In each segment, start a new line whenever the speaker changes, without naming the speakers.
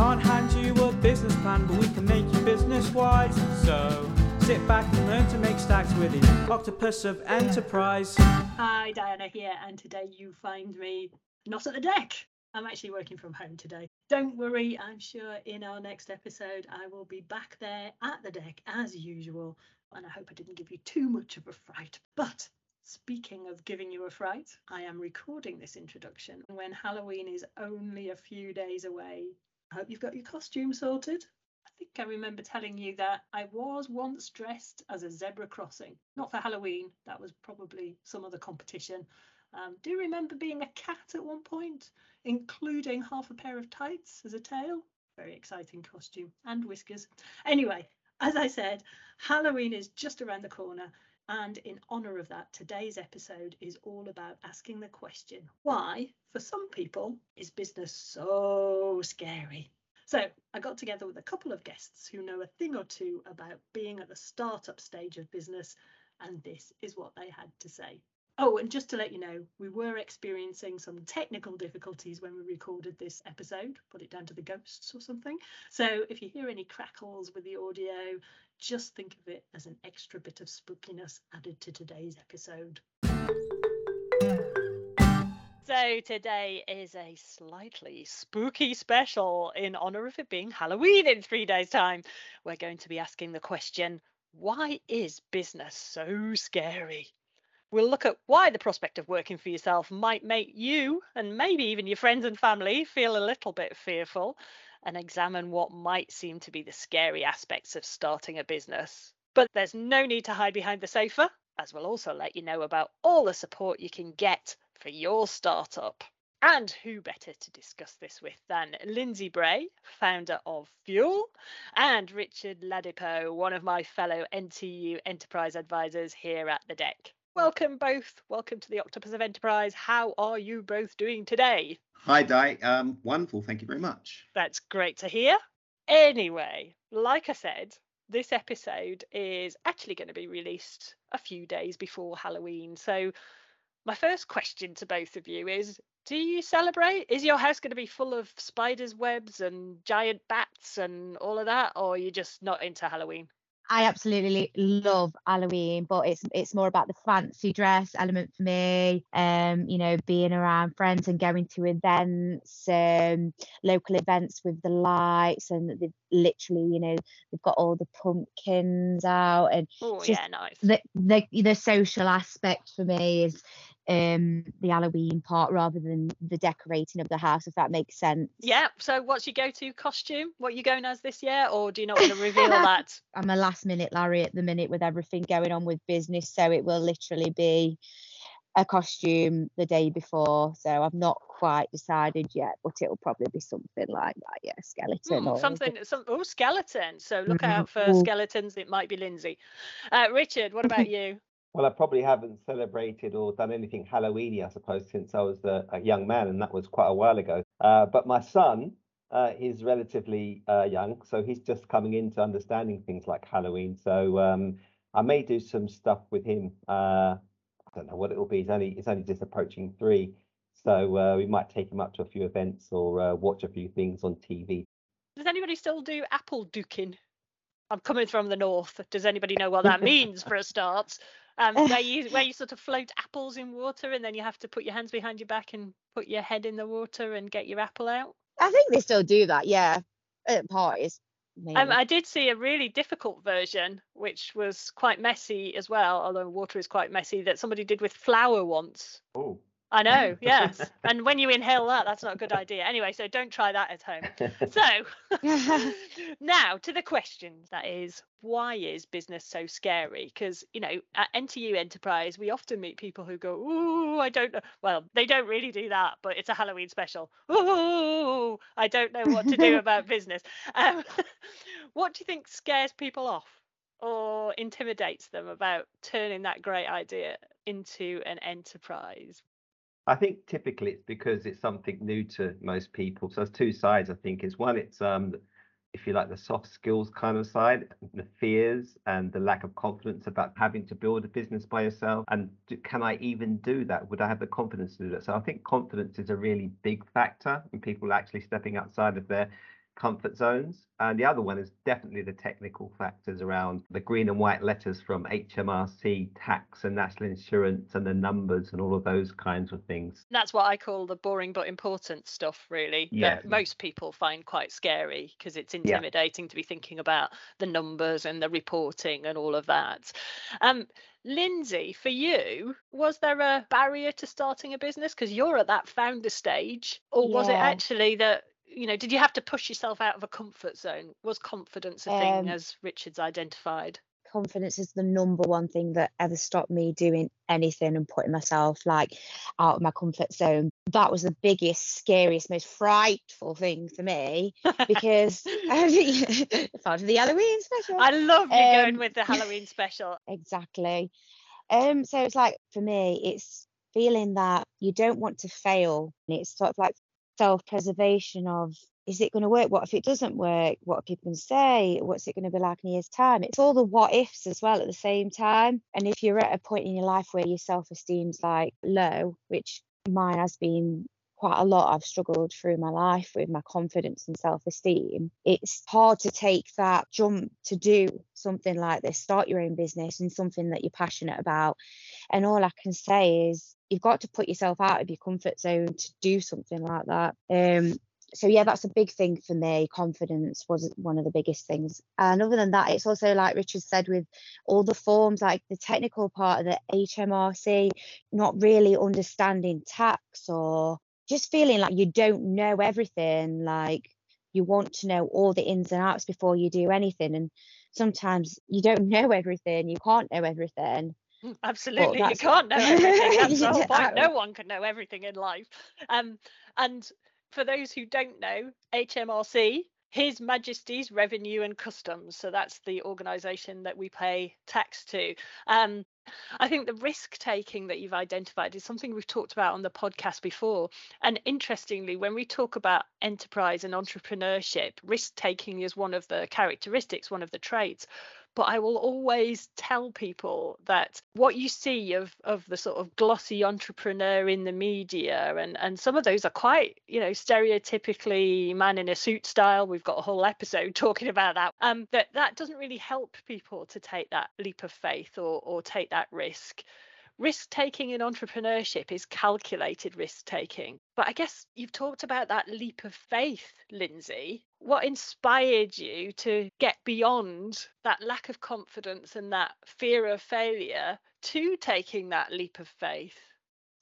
can't hand you a business plan, but we can make you business wise. So sit back and learn to make stacks with the octopus of enterprise.
Hi, Diana here, and today you find me not at the deck. I'm actually working from home today. Don't worry, I'm sure in our next episode I will be back there at the deck as usual, and I hope I didn't give you too much of a fright. But speaking of giving you a fright, I am recording this introduction when Halloween is only a few days away. I hope you've got your costume sorted. I think I remember telling you that I was once dressed as a zebra crossing. Not for Halloween, that was probably some other competition. Um, do you remember being a cat at one point, including half a pair of tights as a tail? Very exciting costume and whiskers. Anyway, as I said, Halloween is just around the corner. And in honour of that, today's episode is all about asking the question why, for some people, is business so scary? So I got together with a couple of guests who know a thing or two about being at the startup stage of business, and this is what they had to say. Oh, and just to let you know, we were experiencing some technical difficulties when we recorded this episode. Put it down to the ghosts or something. So if you hear any crackles with the audio, just think of it as an extra bit of spookiness added to today's episode. So today is a slightly spooky special in honor of it being Halloween in three days' time. We're going to be asking the question why is business so scary? We'll look at why the prospect of working for yourself might make you and maybe even your friends and family feel a little bit fearful and examine what might seem to be the scary aspects of starting a business. But there's no need to hide behind the sofa, as we'll also let you know about all the support you can get for your startup. And who better to discuss this with than Lindsay Bray, founder of Fuel, and Richard Ladipo, one of my fellow NTU enterprise advisors here at the deck. Welcome both. Welcome to the Octopus of Enterprise. How are you both doing today?
Hi, Di. Um, wonderful. Thank you very much.
That's great to hear. Anyway, like I said, this episode is actually going to be released a few days before Halloween. So my first question to both of you is do you celebrate? Is your house going to be full of spiders' webs and giant bats and all of that, or are you just not into Halloween?
I absolutely love Halloween, but it's it's more about the fancy dress element for me. Um, you know, being around friends and going to events, um, local events with the lights, and they've literally, you know, they've got all the pumpkins out, and
oh yeah, nice.
The, the the social aspect for me is um the Halloween part rather than the decorating of the house, if that makes sense.
Yeah. So what's your go-to costume? What are you going as this year, or do you not want to reveal that?
I'm a last minute Larry at the minute with everything going on with business, so it will literally be a costume the day before. So I've not quite decided yet, but it'll probably be something like that. Yeah, skeleton.
Mm, something. Some oh, skeleton. So look mm-hmm. out for skeletons. It might be Lindsay. Uh, Richard, what about you?
Well, I probably haven't celebrated or done anything Halloweeny, I suppose, since I was a, a young man, and that was quite a while ago. Uh, but my son uh, is relatively uh, young, so he's just coming into understanding things like Halloween. So um, I may do some stuff with him. Uh, I don't know what it'll be. He's only he's only just approaching three, so uh, we might take him up to a few events or uh, watch a few things on TV.
Does anybody still do apple duking? I'm coming from the north. Does anybody know what that means for a start? Um, where you where you sort of float apples in water and then you have to put your hands behind your back and put your head in the water and get your apple out.
I think they still do that, yeah, at parties.
Um, I did see a really difficult version, which was quite messy as well, although water is quite messy, that somebody did with flour once.
Oh.
I know, yes. and when you inhale that, that's not a good idea. Anyway, so don't try that at home. So now to the question that is, why is business so scary? Because, you know, at NTU Enterprise, we often meet people who go, Ooh, I don't know. Well, they don't really do that, but it's a Halloween special. Ooh, I don't know what to do about business. Um, what do you think scares people off? or intimidates them about turning that great idea into an enterprise?
I think typically it's because it's something new to most people. So there's two sides. I think is one, it's um, if you like the soft skills kind of side, the fears and the lack of confidence about having to build a business by yourself. And do, can I even do that? Would I have the confidence to do that? So I think confidence is a really big factor in people actually stepping outside of their comfort zones. And the other one is definitely the technical factors around the green and white letters from HMRC, tax and national insurance, and the numbers and all of those kinds of things.
That's what I call the boring but important stuff, really.
Yeah.
That most people find quite scary because it's intimidating to be thinking about the numbers and the reporting and all of that. Um, Lindsay, for you, was there a barrier to starting a business because you're at that founder stage, or was it actually that you know? Did you have to push yourself out of a comfort zone? Was confidence a thing,
Um,
as Richard's identified?
confidence is the number one thing that ever stopped me doing anything and putting myself like out of my comfort zone. That was the biggest, scariest, most frightful thing for me because part of the Halloween special.
I love you going
um,
with the Halloween special.
exactly. Um, so it's like for me, it's feeling that you don't want to fail. And it's sort of like self-preservation of is it going to work? What if it doesn't work? What are people going to say? What's it going to be like in a year's time? It's all the what ifs as well at the same time. And if you're at a point in your life where your self-esteem's like low, which mine has been quite a lot, I've struggled through my life with my confidence and self-esteem. It's hard to take that jump to do something like this, start your own business and something that you're passionate about. And all I can say is you've got to put yourself out of your comfort zone to do something like that. Um, so yeah, that's a big thing for me. Confidence was one of the biggest things. And other than that, it's also like Richard said with all the forms, like the technical part of the HMRC, not really understanding tax or just feeling like you don't know everything. Like you want to know all the ins and outs before you do anything. And sometimes you don't know everything. You can't know everything.
Mm, Absolutely, you can't know everything. That's the whole point. No one can know everything in life. Um, and for those who don't know, HMRC, His Majesty's Revenue and Customs. So that's the organisation that we pay tax to. Um, I think the risk taking that you've identified is something we've talked about on the podcast before. And interestingly, when we talk about enterprise and entrepreneurship, risk taking is one of the characteristics, one of the traits but I will always tell people that what you see of of the sort of glossy entrepreneur in the media and and some of those are quite you know stereotypically man in a suit style we've got a whole episode talking about that um that that doesn't really help people to take that leap of faith or or take that risk risk taking in entrepreneurship is calculated risk taking. But I guess you've talked about that leap of faith, Lindsay. What inspired you to get beyond that lack of confidence and that fear of failure to taking that leap of faith?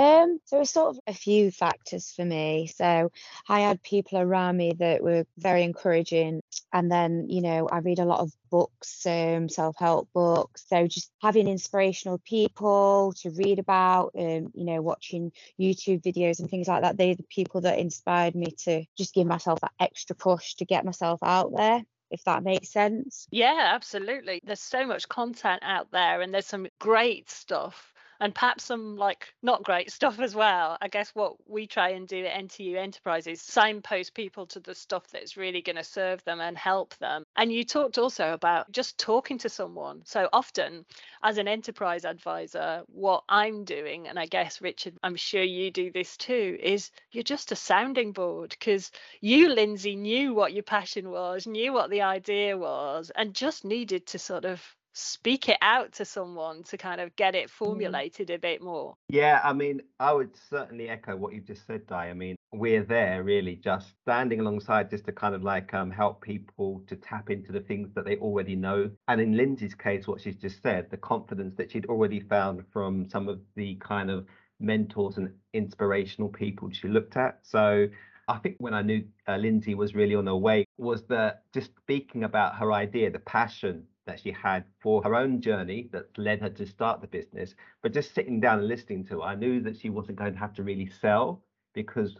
Um, so it's sort of a few factors for me. So I had people around me that were very encouraging, and then you know I read a lot of books, um, self-help books. So just having inspirational people to read about, um, you know, watching YouTube videos and things like that. They're the people that inspired me to just give myself that extra push to get myself out there. If that makes sense.
Yeah, absolutely. There's so much content out there, and there's some great stuff and perhaps some like not great stuff as well. I guess what we try and do at NTU Enterprises signpost people to the stuff that's really going to serve them and help them. And you talked also about just talking to someone. So often, as an enterprise advisor, what I'm doing, and I guess Richard, I'm sure you do this too, is you're just a sounding board because you, Lindsay, knew what your passion was, knew what the idea was, and just needed to sort of speak it out to someone to kind of get it formulated a bit more.
Yeah, I mean, I would certainly echo what you've just said, Di. I mean, we're there really just standing alongside just to kind of like um, help people to tap into the things that they already know. And in Lindsay's case, what she's just said, the confidence that she'd already found from some of the kind of mentors and inspirational people she looked at. So I think when I knew uh, Lindsay was really on her way was that just speaking about her idea, the passion that she had for her own journey that led her to start the business, but just sitting down and listening to her, I knew that she wasn't going to have to really sell because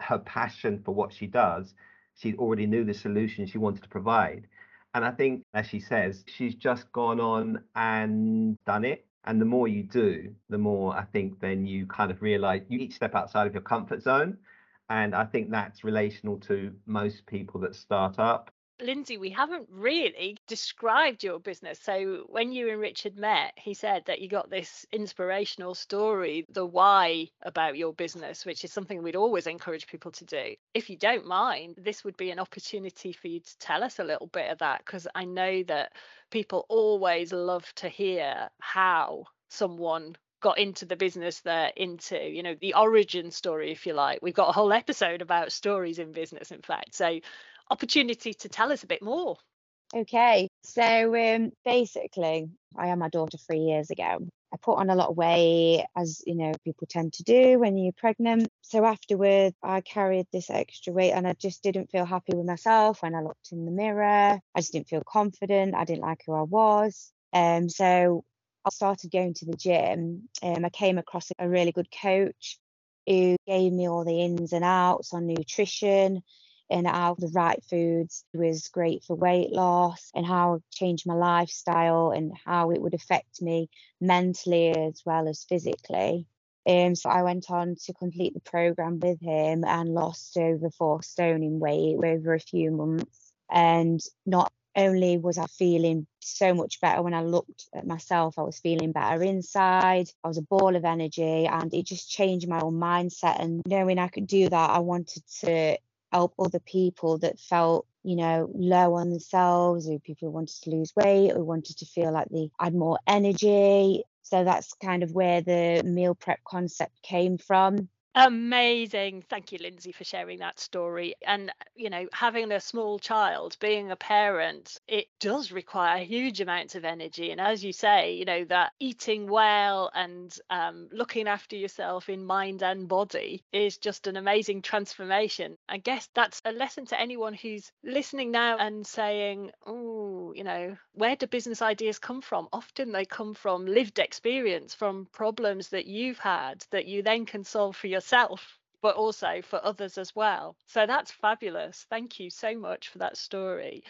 her passion for what she does, she already knew the solution she wanted to provide. And I think, as she says, she's just gone on and done it. And the more you do, the more I think then you kind of realize you each step outside of your comfort zone. And I think that's relational to most people that start up.
Lindsay, we haven't really described your business. So, when you and Richard met, he said that you got this inspirational story, the why about your business, which is something we'd always encourage people to do. If you don't mind, this would be an opportunity for you to tell us a little bit of that, because I know that people always love to hear how someone got into the business they're into you know the origin story if you like we've got a whole episode about stories in business in fact so opportunity to tell us a bit more.
Okay, so um, basically, I had my daughter three years ago. I put on a lot of weight, as you know, people tend to do when you're pregnant. So afterwards, I carried this extra weight, and I just didn't feel happy with myself when I looked in the mirror. I just didn't feel confident. I didn't like who I was. Um, so I started going to the gym. Um, I came across a really good coach who gave me all the ins and outs on nutrition and how the right foods was great for weight loss and how it changed my lifestyle and how it would affect me mentally as well as physically. Um, so I went on to complete the program with him and lost over four stone in weight over a few months. And not only was I feeling so much better when I looked at myself, I was feeling better inside. I was a ball of energy and it just changed my whole mindset. And knowing I could do that, I wanted to help other people that felt you know low on themselves or people who wanted to lose weight or wanted to feel like they had more energy. So that's kind of where the meal prep concept came from
Amazing. Thank you, Lindsay, for sharing that story. And, you know, having a small child, being a parent, it does require huge amounts of energy. And as you say, you know, that eating well and um, looking after yourself in mind and body is just an amazing transformation. I guess that's a lesson to anyone who's listening now and saying, oh, you know, where do business ideas come from? Often they come from lived experience, from problems that you've had that you then can solve for yourself yourself but also for others as well. So that's fabulous. Thank you so much for that story.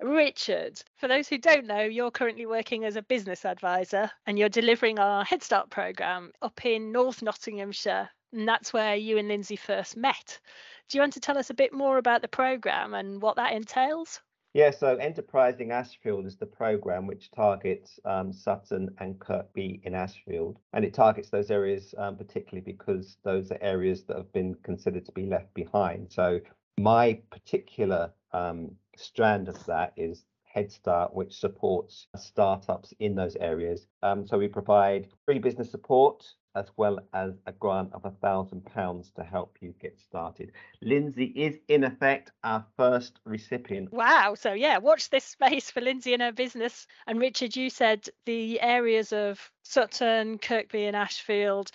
Richard, for those who don't know, you're currently working as a business advisor and you're delivering our Head Start program up in North Nottinghamshire. And that's where you and Lindsay first met. Do you want to tell us a bit more about the program and what that entails?
Yeah, so Enterprising Ashfield is the program which targets um, Sutton and Kirkby in Ashfield. And it targets those areas um, particularly because those are areas that have been considered to be left behind. So my particular um, strand of that is Head Start, which supports startups in those areas. Um, so we provide free business support as well as a grant of a thousand pounds to help you get started. Lindsay is in effect our first recipient.
Wow. So yeah, watch this space for Lindsay and her business. And Richard, you said the areas of Sutton, Kirkby and Ashfield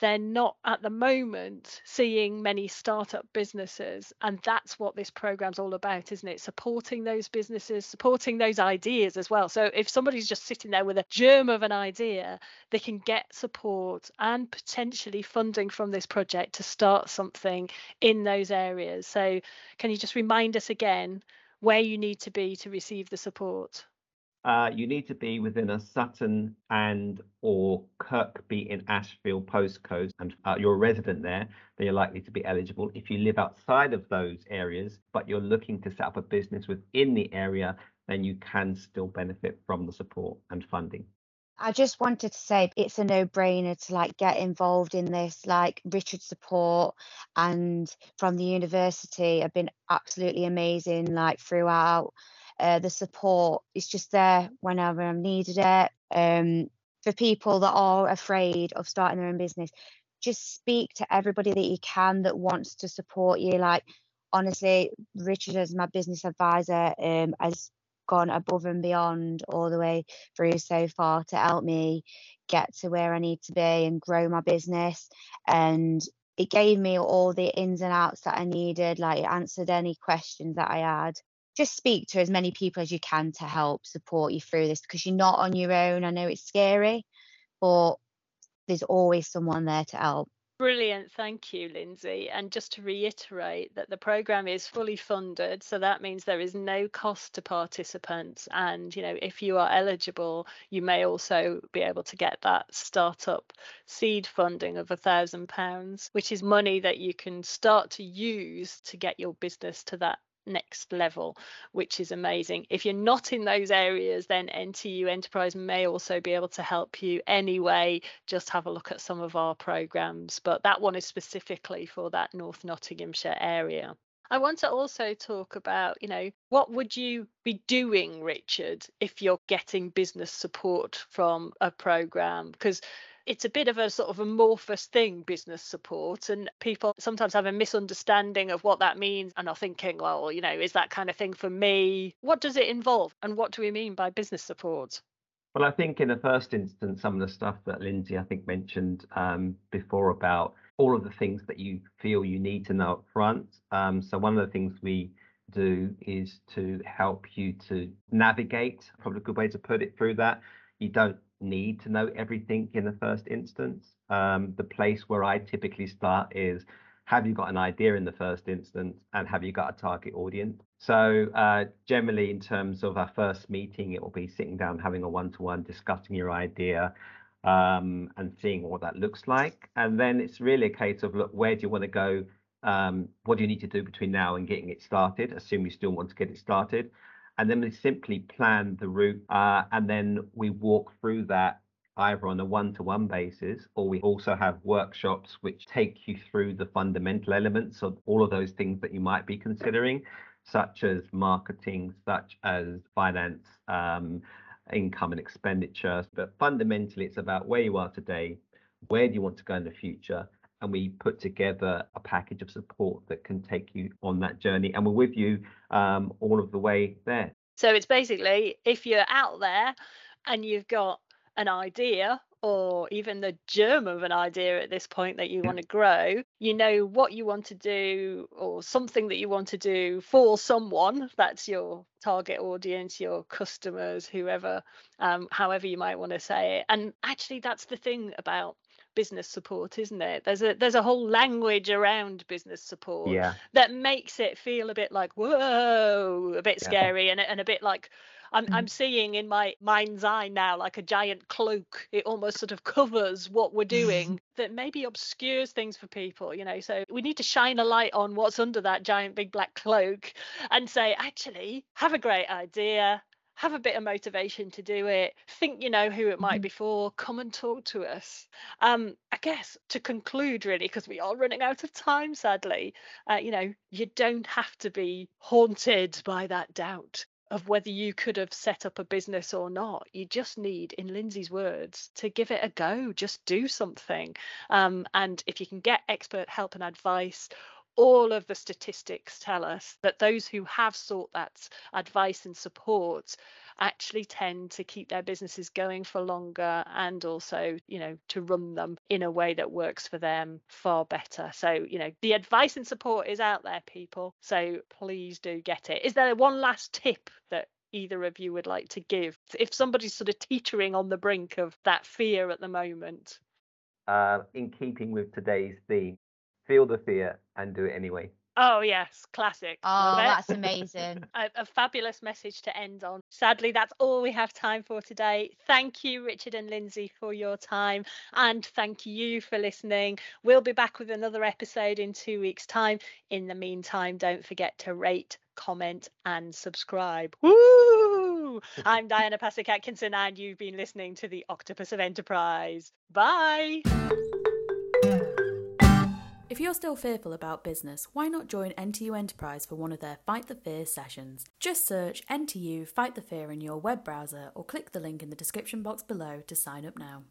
they're not at the moment seeing many startup businesses and that's what this program's all about isn't it? Supporting those businesses supporting those ideas as well. So if somebody's just sitting there with a germ of an idea they can get support and potentially funding from this project to start something in those areas. So can you just remind us again where you need to be to receive the support
uh, you need to be within a Sutton and or Kirkby in Ashfield postcode and uh, you're a resident there, then you're likely to be eligible. If you live outside of those areas, but you're looking to set up a business within the area, then you can still benefit from the support and funding.
I just wanted to say it's a no-brainer to like get involved in this. Like Richard's support and from the university have been absolutely amazing. Like throughout, uh, the support is just there whenever I'm needed it. Um, for people that are afraid of starting their own business, just speak to everybody that you can that wants to support you. Like honestly, Richard as my business advisor um, has gone above and beyond all the way through so far to help me get to where I need to be and grow my business. And it gave me all the ins and outs that I needed, like it answered any questions that I had just speak to as many people as you can to help support you through this because you're not on your own. I know it's scary, but there's always someone there to help.
Brilliant. Thank you, Lindsay. And just to reiterate that the programme is fully funded. So that means there is no cost to participants. And, you know, if you are eligible, you may also be able to get that startup seed funding of a thousand pounds, which is money that you can start to use to get your business to that next level, which is amazing. If you're not in those areas, then NTU Enterprise may also be able to help you anyway. Just have a look at some of our programs, but that one is specifically for that North Nottinghamshire area. I want to also talk about, you know, what would you be doing, Richard, if you're getting business support from a program? Because it's a bit of a sort of amorphous thing, business support, and people sometimes have a misunderstanding of what that means and are thinking, well, you know, is that kind of thing for me? What does it involve, and what do we mean by business support?
Well, I think in the first instance, some of the stuff that Lindsay, I think, mentioned um, before about all of the things that you feel you need to know up front. Um, so one of the things we do is to help you to navigate, probably a good way to put it through that. You don't need to know everything in the first instance. Um, the place where I typically start is have you got an idea in the first instance and have you got a target audience? So uh, generally in terms of our first meeting, it will be sitting down, having a one-to-one, discussing your idea um, and seeing what that looks like. And then it's really a case of, look, where do you want to go? Um, what do you need to do between now and getting it started? Assume you still want to get it started and then we simply plan the route uh, and then we walk through that either on a one-to-one basis or we also have workshops which take you through the fundamental elements of all of those things that you might be considering such as marketing such as finance um, income and expenditure but fundamentally it's about where you are today where do you want to go in the future and we put together a package of support that can take you on that journey and we're with you um, all of the way there
so it's basically if you're out there and you've got an idea or even the germ of an idea at this point that you want to grow, you know what you want to do or something that you want to do for someone that's your target audience, your customers, whoever, um, however you might want to say it. And actually, that's the thing about business support isn't it there's a there's a whole language around business support
yeah.
that makes it feel a bit like whoa a bit yeah. scary and, and a bit like I'm, I'm mm. seeing in my mind's eye now like a giant cloak. It almost sort of covers what we're doing that maybe obscures things for people, you know. So we need to shine a light on what's under that giant big black cloak and say, actually, have a great idea, have a bit of motivation to do it think you know who it might mm-hmm. be for come and talk to us um i guess to conclude really because we are running out of time sadly uh, you know you don't have to be haunted by that doubt of whether you could have set up a business or not. You just need, in Lindsay's words, to give it a go. Just do something. Um, and if you can get expert help and advice, all of the statistics tell us that those who have sought that advice and support actually tend to keep their businesses going for longer and also you know to run them in a way that works for them far better. So you know the advice and support is out there people so please do get it. Is there one last tip that either of you would like to give if somebody's sort of teetering on the brink of that fear at the moment?
Uh, in keeping with today's theme feel the fear and do it anyway.
Oh yes, classic.
Oh, that's amazing.
a, a, fabulous message to end on. Sadly, that's all we have time for today. Thank you, Richard and Lindsay, for your time, and thank you for listening. We'll be back with another episode in two weeks' time. In the meantime, don't forget to rate, comment, and subscribe. Woo! I'm Diana Pasek Atkinson, and you've been listening to the Octopus of Enterprise. Bye.
If you're still fearful about business, why not join NTU Enterprise for one of their Fight the Fear sessions? Just search NTU Fight the Fear in your web browser or click the link in the description box below to sign up now.